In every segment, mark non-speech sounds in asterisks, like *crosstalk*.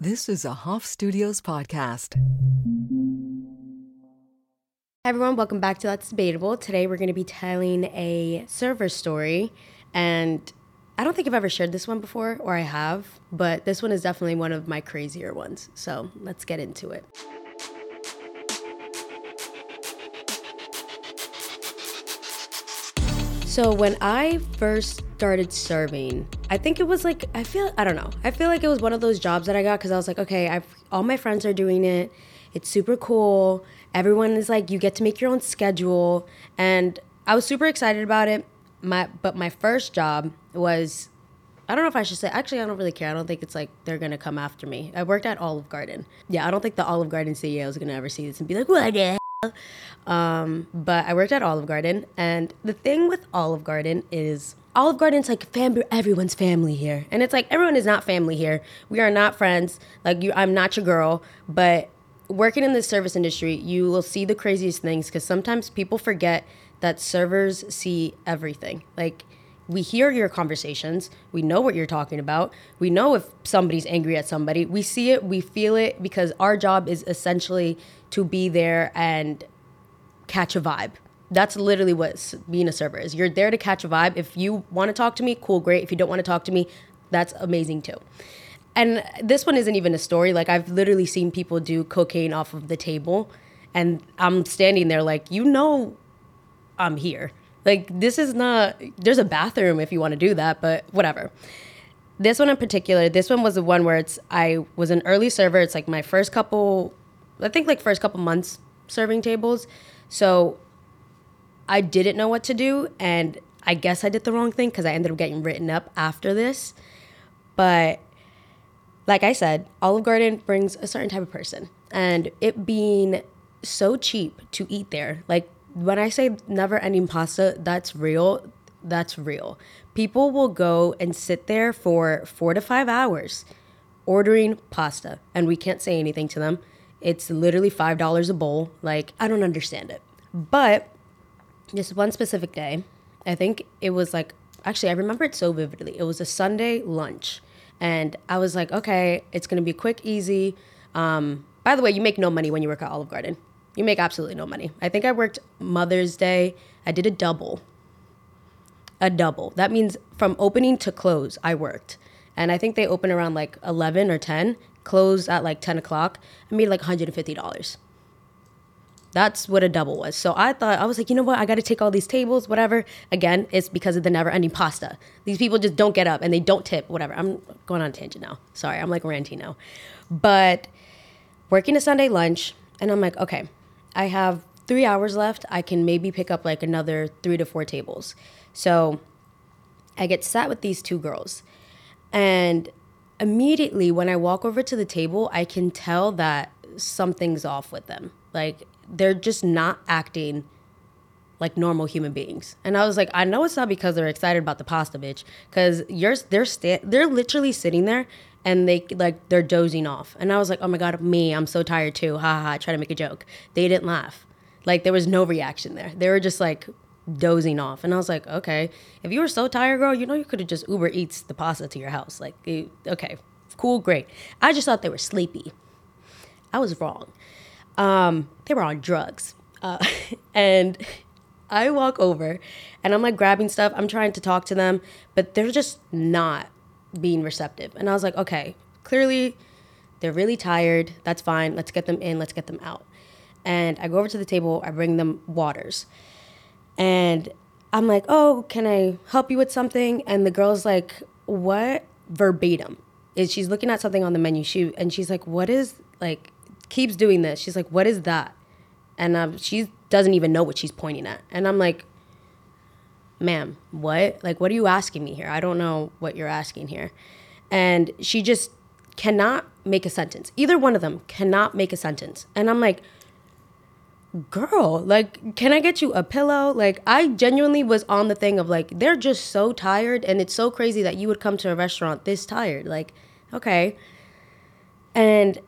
This is a Hoff Studios podcast. everyone, welcome back to That's Debatable. Today we're going to be telling a server story, and I don't think I've ever shared this one before, or I have, but this one is definitely one of my crazier ones. So let's get into it. So when I first started serving, I think it was like I feel I don't know. I feel like it was one of those jobs that I got because I was like, okay, I've all my friends are doing it. It's super cool. Everyone is like, you get to make your own schedule, and I was super excited about it. My but my first job was I don't know if I should say. Actually, I don't really care. I don't think it's like they're gonna come after me. I worked at Olive Garden. Yeah, I don't think the Olive Garden CEO is gonna ever see this and be like, "What the hell?" Um, but I worked at Olive Garden, and the thing with Olive Garden is Olive Garden's like fam- everyone's family here, and it's like everyone is not family here. We are not friends. Like you, I'm not your girl, but working in the service industry, you will see the craziest things because sometimes people forget that servers see everything. Like we hear your conversations, we know what you're talking about, we know if somebody's angry at somebody, we see it, we feel it because our job is essentially to be there and catch a vibe. That's literally what being a server is. You're there to catch a vibe. If you want to talk to me, cool, great. If you don't want to talk to me, that's amazing too. And this one isn't even a story. Like I've literally seen people do cocaine off of the table and I'm standing there like, you know I'm here. Like this is not there's a bathroom if you want to do that, but whatever. This one in particular, this one was the one where it's I was an early server. It's like my first couple I think like first couple months serving tables. So I didn't know what to do and I guess I did the wrong thing because I ended up getting written up after this. But like I said, Olive Garden brings a certain type of person. And it being so cheap to eat there, like when I say never ending pasta, that's real. That's real. People will go and sit there for four to five hours ordering pasta, and we can't say anything to them. It's literally $5 a bowl. Like, I don't understand it. But this one specific day, I think it was like, actually, I remember it so vividly. It was a Sunday lunch. And I was like, okay, it's gonna be quick, easy. Um, by the way, you make no money when you work at Olive Garden. You make absolutely no money. I think I worked Mother's Day. I did a double. A double. That means from opening to close, I worked. And I think they open around like 11 or 10, close at like 10 o'clock. I made like $150. That's what a double was. So I thought, I was like, you know what? I got to take all these tables, whatever. Again, it's because of the never ending pasta. These people just don't get up and they don't tip, whatever. I'm going on a tangent now. Sorry, I'm like ranting now. But working a Sunday lunch, and I'm like, okay, I have three hours left. I can maybe pick up like another three to four tables. So I get sat with these two girls. And immediately when I walk over to the table, I can tell that something's off with them. Like they're just not acting like normal human beings. And I was like, I know it's not because they're excited about the pasta, bitch, because you're they're sta- they're literally sitting there and they like they're dozing off. And I was like, oh my god, me, I'm so tired too. Ha ha. ha. Try to make a joke. They didn't laugh. Like there was no reaction there. They were just like dozing off. And I was like, okay, if you were so tired, girl, you know you could have just Uber Eats the pasta to your house. Like, okay, cool, great. I just thought they were sleepy. I was wrong. Um, they were on drugs. Uh, *laughs* and I walk over and I'm like grabbing stuff. I'm trying to talk to them, but they're just not being receptive. And I was like, okay, clearly they're really tired. That's fine. Let's get them in. Let's get them out. And I go over to the table. I bring them waters. And I'm like, oh, can I help you with something? And the girl's like, what? Verbatim. Is she's looking at something on the menu. She and she's like, what is like keeps doing this. She's like, "What is that?" And um, she doesn't even know what she's pointing at. And I'm like, "Ma'am, what? Like, what are you asking me here? I don't know what you're asking here." And she just cannot make a sentence. Either one of them cannot make a sentence. And I'm like, girl, like, can I get you a pillow? Like, I genuinely was on the thing of like, they're just so tired, and it's so crazy that you would come to a restaurant this tired. Like, okay. And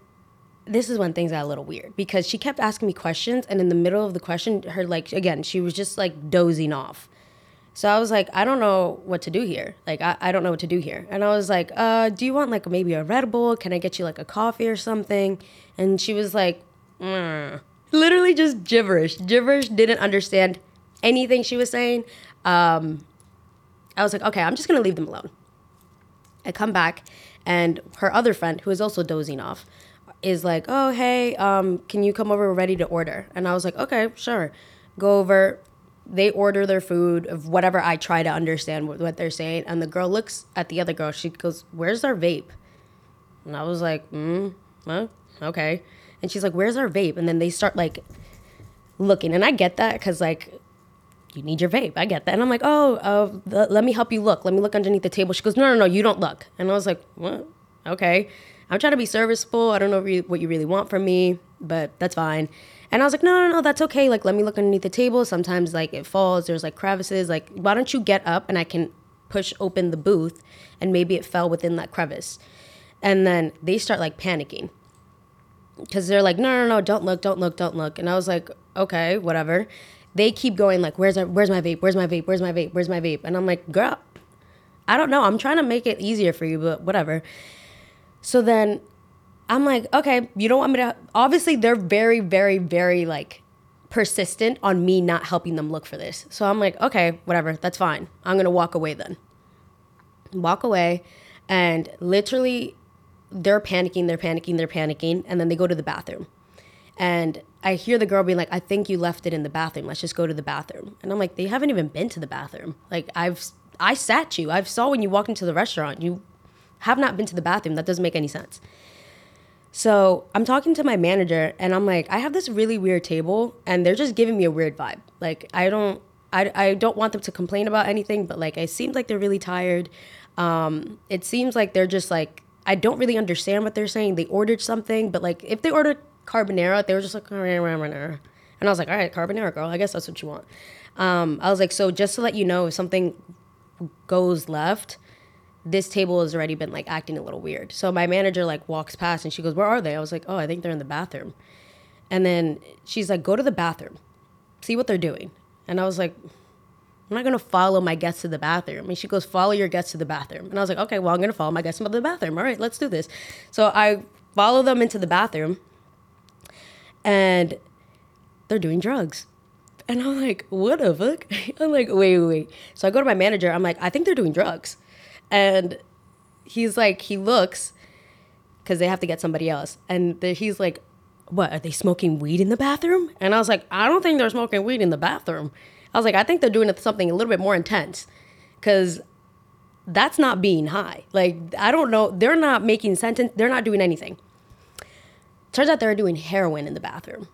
this is when things got a little weird because she kept asking me questions and in the middle of the question her like again she was just like dozing off So I was like, I don't know what to do here. Like, I, I don't know what to do here. And I was like, uh, do you want like maybe a Red Bull? Can I get you like a coffee or something? And she was like, mm. literally just gibberish. Gibberish, didn't understand anything she was saying. Um, I was like, okay, I'm just gonna leave them alone. I come back, and her other friend, who is also dozing off, is like, oh, hey, um, can you come over? We're ready to order. And I was like, okay, sure. Go over. They order their food of whatever I try to understand what, they're saying. And the girl looks at the other girl. She goes, where's our vape? And I was like, mm, well, okay. And she's like, where's our vape? And then they start like looking. And I get that because, like, you need your vape. I get that. And I'm like, oh, uh, let me help you look. Let me look underneath the table. She goes, no, no, no, you don't look. And I was like, what? Okay. I'm trying to be serviceable. I don't know what you really want from me, but that's fine. And I was like, no, no, no, that's okay. Like, let me look underneath the table. Sometimes, like, it falls. There's like crevices. Like, why don't you get up and I can push open the booth and maybe it fell within that crevice. And then they start like panicking because they're like, no, no, no, don't look, don't look, don't look. And I was like, okay, whatever they keep going like, "Where's our, where's my vape? Where's my vape? Where's my vape? Where's my vape?" And I'm like, "Girl, I don't know. I'm trying to make it easier for you, but whatever." So then I'm like, "Okay, you don't want me to." Obviously, they're very, very, very like persistent on me not helping them look for this. So I'm like, "Okay, whatever. That's fine. I'm gonna walk away then." Walk away, and literally, they're panicking. They're panicking. They're panicking, and then they go to the bathroom and I hear the girl being like, I think you left it in the bathroom. Let's just go to the bathroom. And I'm like, they haven't even been to the bathroom. Like I've I sat you. I saw when you walked into the restaurant. You have not been to the bathroom. That doesn't make any sense. So I'm talking to my manager and I'm like, I have this really weird table and they're just giving me a weird vibe. Like I don't I, I don't want them to complain about anything, but like it seems like they're really tired. Um, it seems like they're just like I don't really understand what they're saying. They ordered something, but like if they ordered carbonara. They were just like carbonara, and I was like, all right, carbonara, girl. I guess that's what you want. Um, I was like, so just to let you know, if something goes left, this table has already been like acting a little weird. So my manager like walks past and she goes, where are they? I was like, oh, I think they're in the bathroom. And then she's like, go to the bathroom, see what they're doing. And I was like, I'm not gonna follow my guests to the bathroom. And she goes, follow your guests to the bathroom. And I was like, okay, well, I'm gonna follow my guests to the bathroom. All right, let's do this. So I follow them into the bathroom and they're doing drugs. And I'm like, what the fuck? *laughs* I'm like, wait, wait, wait. So I go to my manager. I'm like, I think they're doing drugs. And he's like, he looks because they have to get somebody else. And he's like, what, are they smoking weed in the bathroom? And I was like, I don't think they're smoking weed in the bathroom. I was like, I think they're doing something a little bit more intense because that's not being high. Like, I don't know. They're not making sentence. They're not doing anything. Turns out they were doing heroin in the bathroom.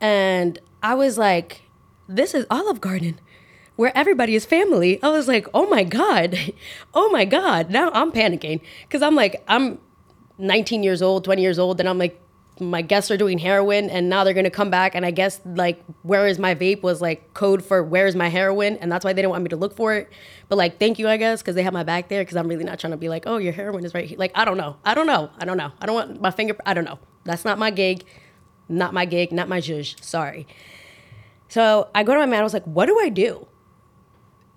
And I was like, this is Olive Garden where everybody is family. I was like, oh my God. *laughs* Oh my God. Now I'm panicking because I'm like, I'm 19 years old, 20 years old, and I'm like, my guests are doing heroin and now they're gonna come back and I guess like where is my vape was like code for where is my heroin and that's why they didn't want me to look for it. But like thank you I guess because they have my back there because I'm really not trying to be like oh your heroin is right here. Like I don't know I don't know I don't know I don't want my finger I don't know that's not my gig, not my gig, not my zhuzh. Sorry. So I go to my man. I was like, what do I do?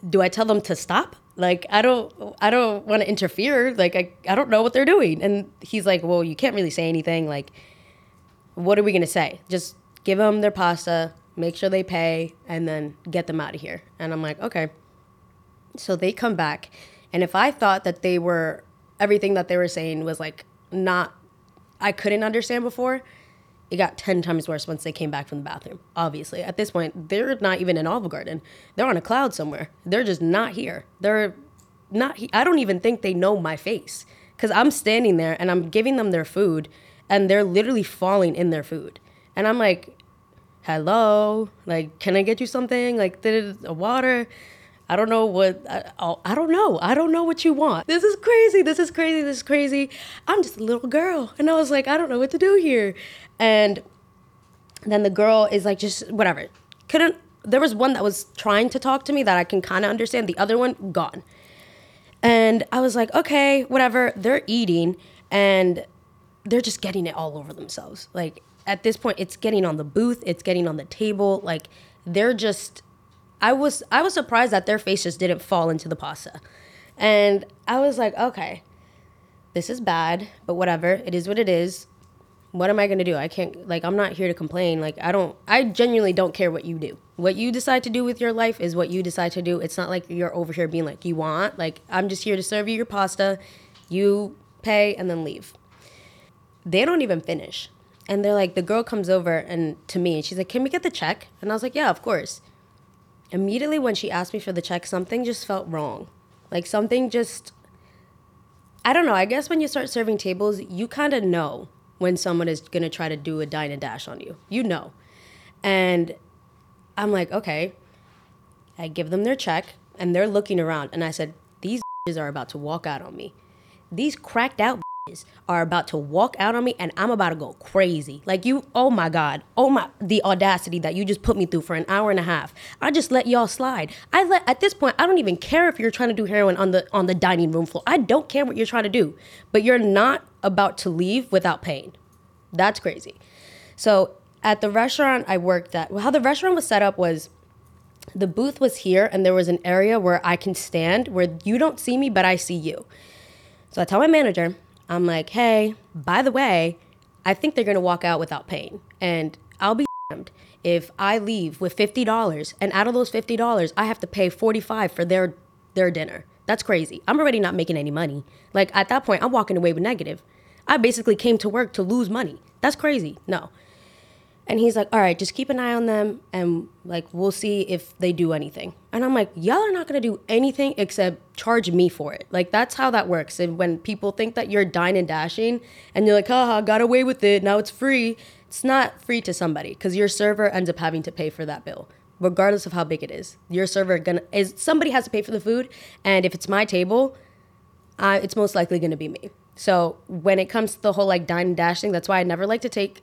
Do I tell them to stop? Like I don't I don't want to interfere. Like I, I don't know what they're doing. And he's like, well, you can't really say anything. Like, what are we gonna say? Just give them their pasta, make sure they pay, and then get them out of here. And I'm like, okay. So they come back, and if I thought that they were everything that they were saying was like not I couldn't understand before, it got 10 times worse once they came back from the bathroom. Obviously, at this point, they're not even in Olive Garden. They're on a cloud somewhere. They're just not here. They're not, he- I don't even think they know my face because I'm standing there and I'm giving them their food and they're literally falling in their food. And I'm like, hello, like, can I get you something? Like, did a water? I don't know what I, oh, I don't know. I don't know what you want. This is crazy. This is crazy. This is crazy. I'm just a little girl, and I was like, I don't know what to do here. And then the girl is like, just whatever. Couldn't. There was one that was trying to talk to me that I can kind of understand. The other one gone. And I was like, okay, whatever. They're eating, and they're just getting it all over themselves. Like at this point, it's getting on the booth. It's getting on the table. Like they're just I was I was surprised that their face just didn't fall into the pasta. And I was like, okay, this is bad, but whatever. It is what it is. What am I gonna do? I can't like I'm not here to complain. Like I don't I genuinely don't care what you do. What you decide to do with your life is what you decide to do. It's not like you're over here being like, you want. Like I'm just here to serve you your pasta. You pay and then leave. They don't even finish. And they're like, the girl comes over and to me and she's like, Can we get the check? And I was like, Yeah, of course. Immediately when she asked me for the check, something just felt wrong. Like something just I don't know. I guess when you start serving tables, you kind of know when someone is going to try to do a dine and dash on you. You know. And I'm like, okay. I give them their check and they're looking around. And I said, these *laughs* are about to walk out on me. These cracked out are about to walk out on me and I'm about to go crazy. Like you, oh my God. Oh my the audacity that you just put me through for an hour and a half. I just let y'all slide. I let at this point, I don't even care if you're trying to do heroin on the on the dining room floor. I don't care what you're trying to do. But you're not about to leave without paying. That's crazy. So at the restaurant I worked at, how the restaurant was set up was the booth was here and there was an area where I can stand where you don't see me, but I see you. So I tell my manager, I'm like, hey, by the way, I think they're gonna walk out without paying. And I'll be if I leave with fifty dollars and out of those fifty dollars I have to pay forty five for their their dinner. That's crazy. I'm already not making any money. Like at that point, I'm walking away with negative. I basically came to work to lose money. That's crazy. No. And he's like, all right, just keep an eye on them and like we'll see if they do anything. And I'm like, y'all are not gonna do anything except charge me for it. Like that's how that works. And when people think that you're dine and dashing and you're like, haha, got away with it, now it's free. It's not free to somebody because your server ends up having to pay for that bill, regardless of how big it is. Your server gonna is somebody has to pay for the food, and if it's my table, uh, it's most likely gonna be me. So when it comes to the whole like dine and dash thing, that's why I never like to take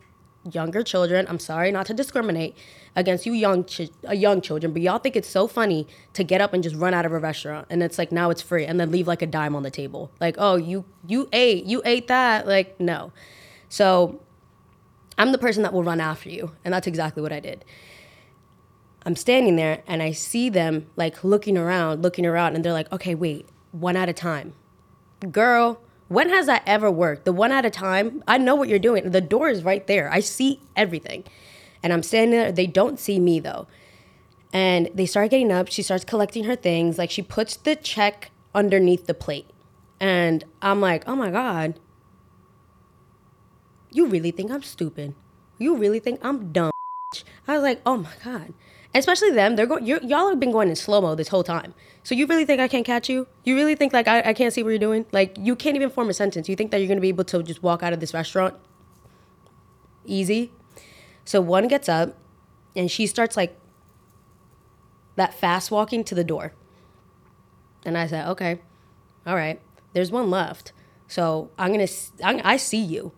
younger children. I'm sorry not to discriminate against you young uh, young children, but y'all think it's so funny to get up and just run out of a restaurant and it's like now it's free and then leave like a dime on the table. Like, "Oh, you you ate, you ate that." Like, no. So I'm the person that will run after you, and that's exactly what I did. I'm standing there and I see them like looking around, looking around and they're like, "Okay, wait, one at a time." Girl, when has that ever worked? The one at a time, I know what you're doing. The door is right there. I see everything. And I'm standing there. They don't see me though. And they start getting up. She starts collecting her things. Like she puts the check underneath the plate. And I'm like, oh my God. You really think I'm stupid? You really think I'm dumb? I was like, oh my God especially them. They're going. Y'all have been going in slow mo this whole time. So you really think I can't catch you? You really think like I, I can't see what you're doing? Like you can't even form a sentence. You think that you're gonna be able to just walk out of this restaurant easy? So one gets up, and she starts like that fast walking to the door. And I said, okay, all right. There's one left. So I'm gonna. I'm, I see you.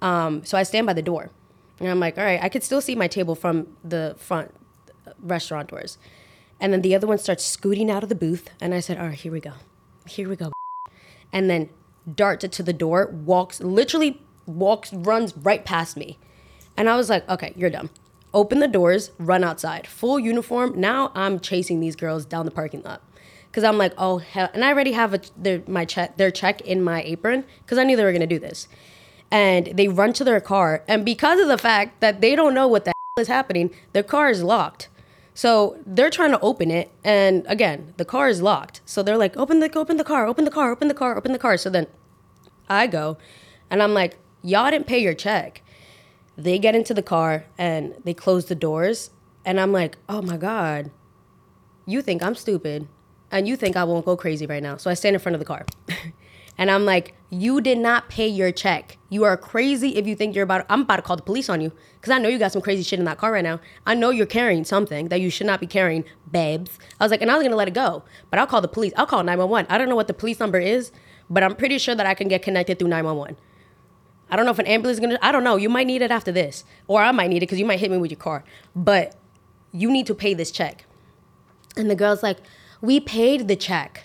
Um, so I stand by the door. And I'm like, all right, I could still see my table from the front restaurateurs. And then the other one starts scooting out of the booth. And I said, all right, here we go. Here we go. And then darts it to the door, walks, literally walks, runs right past me. And I was like, okay, you're done. Open the doors, run outside. Full uniform. Now I'm chasing these girls down the parking lot. Cause I'm like, oh hell, and I already have a, their, my check, their check in my apron, cause I knew they were gonna do this. And they run to their car, and because of the fact that they don't know what the hell is happening, their car is locked. So they're trying to open it, and again, the car is locked. So they're like, "Open the, open the car, open the car, open the car, open the car." So then, I go, and I'm like, "Y'all didn't pay your check." They get into the car and they close the doors, and I'm like, "Oh my god, you think I'm stupid, and you think I won't go crazy right now?" So I stand in front of the car. *laughs* And I'm like, you did not pay your check. You are crazy if you think you're about. I'm about to call the police on you because I know you got some crazy shit in that car right now. I know you're carrying something that you should not be carrying, babes. I was like, and I was gonna let it go, but I'll call the police. I'll call 911. I don't know what the police number is, but I'm pretty sure that I can get connected through 911. I don't know if an ambulance is gonna. I don't know. You might need it after this, or I might need it because you might hit me with your car. But you need to pay this check. And the girl's like, we paid the check,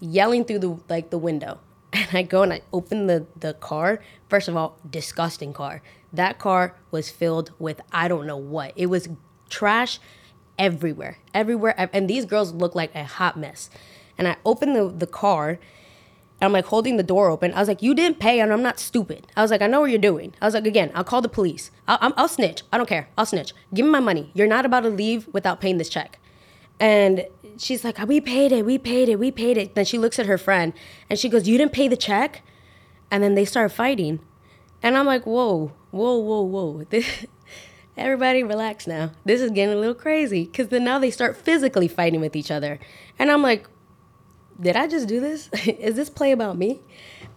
yelling through the like the window. And I go and I open the the car. First of all, disgusting car. That car was filled with I don't know what. It was trash everywhere, everywhere. And these girls look like a hot mess. And I open the, the car and I'm like holding the door open. I was like, you didn't pay and I'm not stupid. I was like, I know what you're doing. I was like, again, I'll call the police. I'll, I'll, I'll snitch. I don't care. I'll snitch. Give me my money. You're not about to leave without paying this check. And she's like, ah, we paid it. We paid it. We paid it. Then she looks at her friend and she goes, you didn't pay the check? And then they start fighting. And I'm like, whoa, whoa, whoa, whoa. *laughs* everybody relax now. This is getting a little crazy because then now they start physically fighting with each other. And I'm like, did I just do this? *laughs* is this play about me?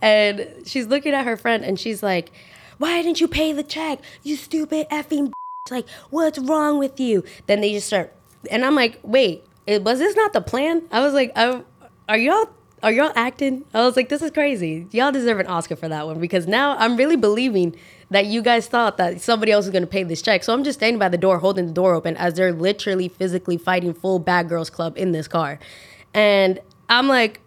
And she's looking at her friend and she's like, why didn't you pay the check? You stupid effing like, what's wrong with you? Then they just start, and I'm like, wait, was this not the plan? I was like, oh, are y'all are y'all acting? I was like, this is crazy. Y'all deserve an Oscar for that one because now I'm really believing that you guys thought that somebody else was gonna pay this check. So I'm just standing by the door, holding the door open as they're literally physically fighting full bad girls club in this car. And I'm like,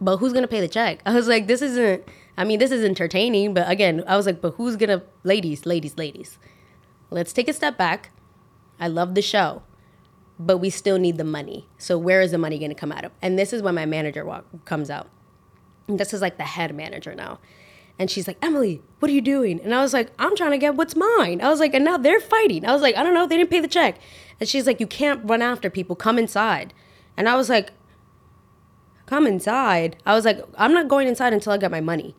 but who's gonna pay the check? I was like, this isn't I mean, this is entertaining, but again, I was like, but who's gonna ladies, ladies, ladies. Let's take a step back. I love the show but we still need the money. So where is the money going to come out of? And this is when my manager walk, comes out. And this is like the head manager now. And she's like, Emely, what are you doing? And I was like, I'm trying to get what's mine. I was like, and now they're fighting. I was like, I don't know, they didn't pay the check. And she's like, you can't run after people, come inside. And I was like, come inside. I was like, I'm not going inside until I get my money.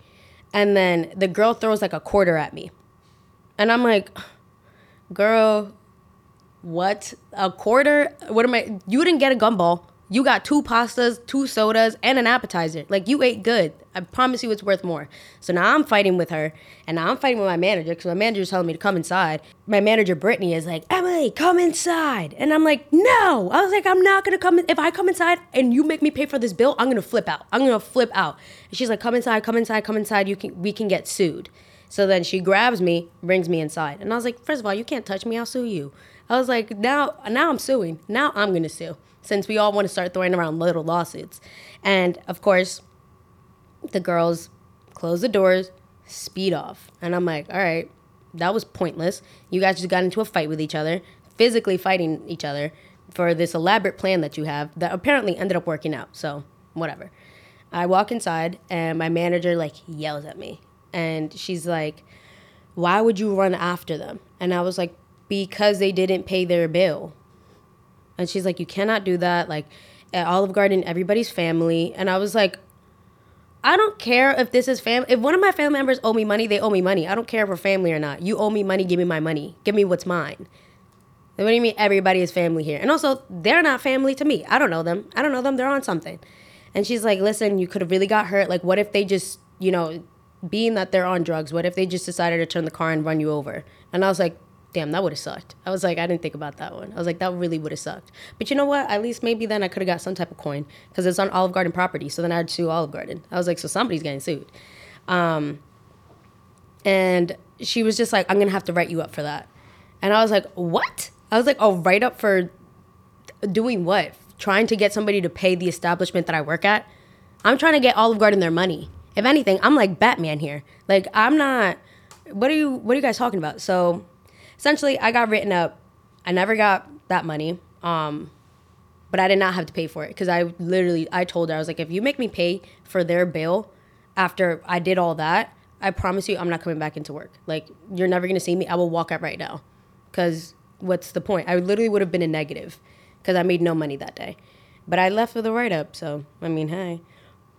And then the girl throws like a quarter at me. And I'm like, girl, what? A quarter? What am I? You didn't get a gumball. You got two pastas, two sodas, and an appetizer. Like you ate good. I promise you, it's worth more. So now I'm fighting with her, and now I'm fighting with my manager because my manager's telling me to come inside. My manager Brittany is like, Emely, come inside, and I'm like, no. I was like, I'm not gonna come. In. If I come inside and you make me pay for this bill, I'm gonna flip out. I'm gonna flip out. And she's like, come inside, come inside, come inside. You can, we can get sued. So then she grabs me, brings me inside, and I was like, first of all, you can't touch me. I'll sue you. I was like, now, now I'm suing. Now I'm gonna sue since we all want to start throwing around little lawsuits. And of course, the girls close the doors, speed off, and I'm like, all right, that was pointless. You guys just got into a fight with each other, physically fighting each other for this elaborate plan that you have that apparently ended up working out. So whatever. I walk inside and my manager like yells at me and she's like, "Why would you run after them?" And I was like, because they didn't pay their bill. And she's like, You cannot do that. Like, at Olive Garden, everybody's family. And I was like, I don't care if this is family. If one of my family members owe me money, they owe me money. I don't care if we're family or not. You owe me money, give me my money. Give me what's mine. what do you mean everybody is family here? And also, they're not family to me. I don't know them. I don't know them. They're on something. And she's like, listen, you could have really got hurt. Like, what if they just, you know, being that they're on drugs, what if they just decided to turn the car and run you over? And I was like, damn, that would have sucked. I was like, I didn't think about that one. I was like, that really would have sucked. But you know what? At least maybe then I could have got some type of coin because it's on Olive Garden property. So then I'd sue Olive Garden. I was like, so somebody's getting sued. Um, and she was just like, I'm gonna have to write you up for that. And I was like, what? I was like, oh, write up for doing what? Trying to get somebody to pay the establishment that I work at? I'm trying to get Olive Garden their money. If anything, I'm like Batman here. Like I'm not. What are you? What are you guys talking about? So essentially, I got written up. I never got that money. Um, but I did not have to pay for it because I literally I told her I was like, if you make me pay for their bill after I did all that, I promise you I'm not coming back into work. Like you're never gonna see me. I will walk out right now, because what's the point? I literally would have been a negative because I made no money that day, but I left with a write up. So I mean, hey,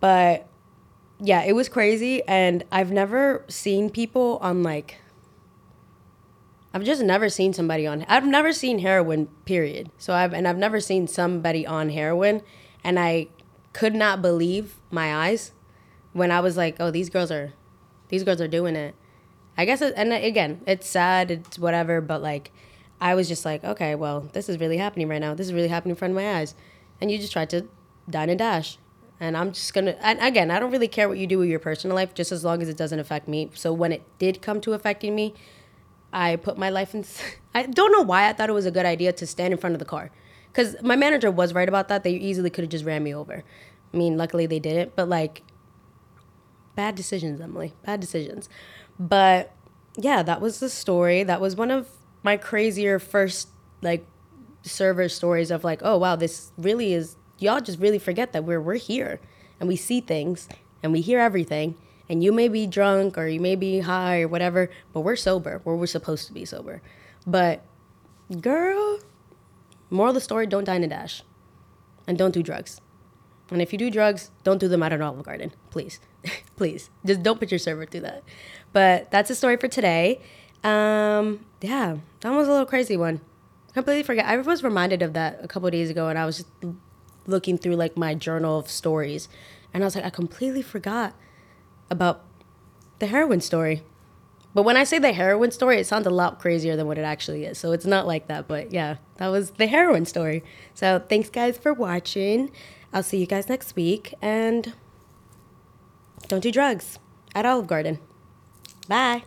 but yeah, it was crazy, and I've never seen people on like I've just never seen somebody on. I've never seen heroin. Period. So I've and I've never seen somebody on heroin, and I could not believe my eyes when I was like, "Oh, these girls are, these girls are doing it." I guess, it, and again, it's sad. It's whatever, but like, I was just like, okay, well, this is really happening right now. This is really happening in front of my eyes, and you just tried to dine and dash. And I'm just gonna, and again, I don't really care what you do with your personal life, just as long as it doesn't affect me. So when it did come to affecting me, I put my life in. *laughs* I don't know why I thought it was a good idea to stand in front of the car, because my manager was right about that. They easily could have just ran me over. I mean, luckily they didn't, but like, bad decisions, Emely. Bad decisions. But yeah, that was the story. That was one of my crazier first like server stories of like, oh wow, this really is y'all just really forget that we're we're here and we see things and we hear everything and you may be drunk or you may be high or whatever, but we're sober. Where we're supposed to be sober. But girl, moral of the story, don't dine and dash. And don't do drugs. And if you do drugs, don't do them at an Olive Garden, please. *laughs* please. Just don't put your server through that. But that's the story for today. Um, yeah, that was a little crazy one. Completely forgot. I was reminded of that a couple days ago, and I was just looking through like my journal of stories, and I was like, I completely forgot about the heroin story. But when I say the heroin story, it sounds a lot crazier than what it actually is. So it's not like that. But yeah, that was the heroin story. So thanks, guys, for watching. I'll see you guys next week. And don't do drugs at Olive Garden. Bye.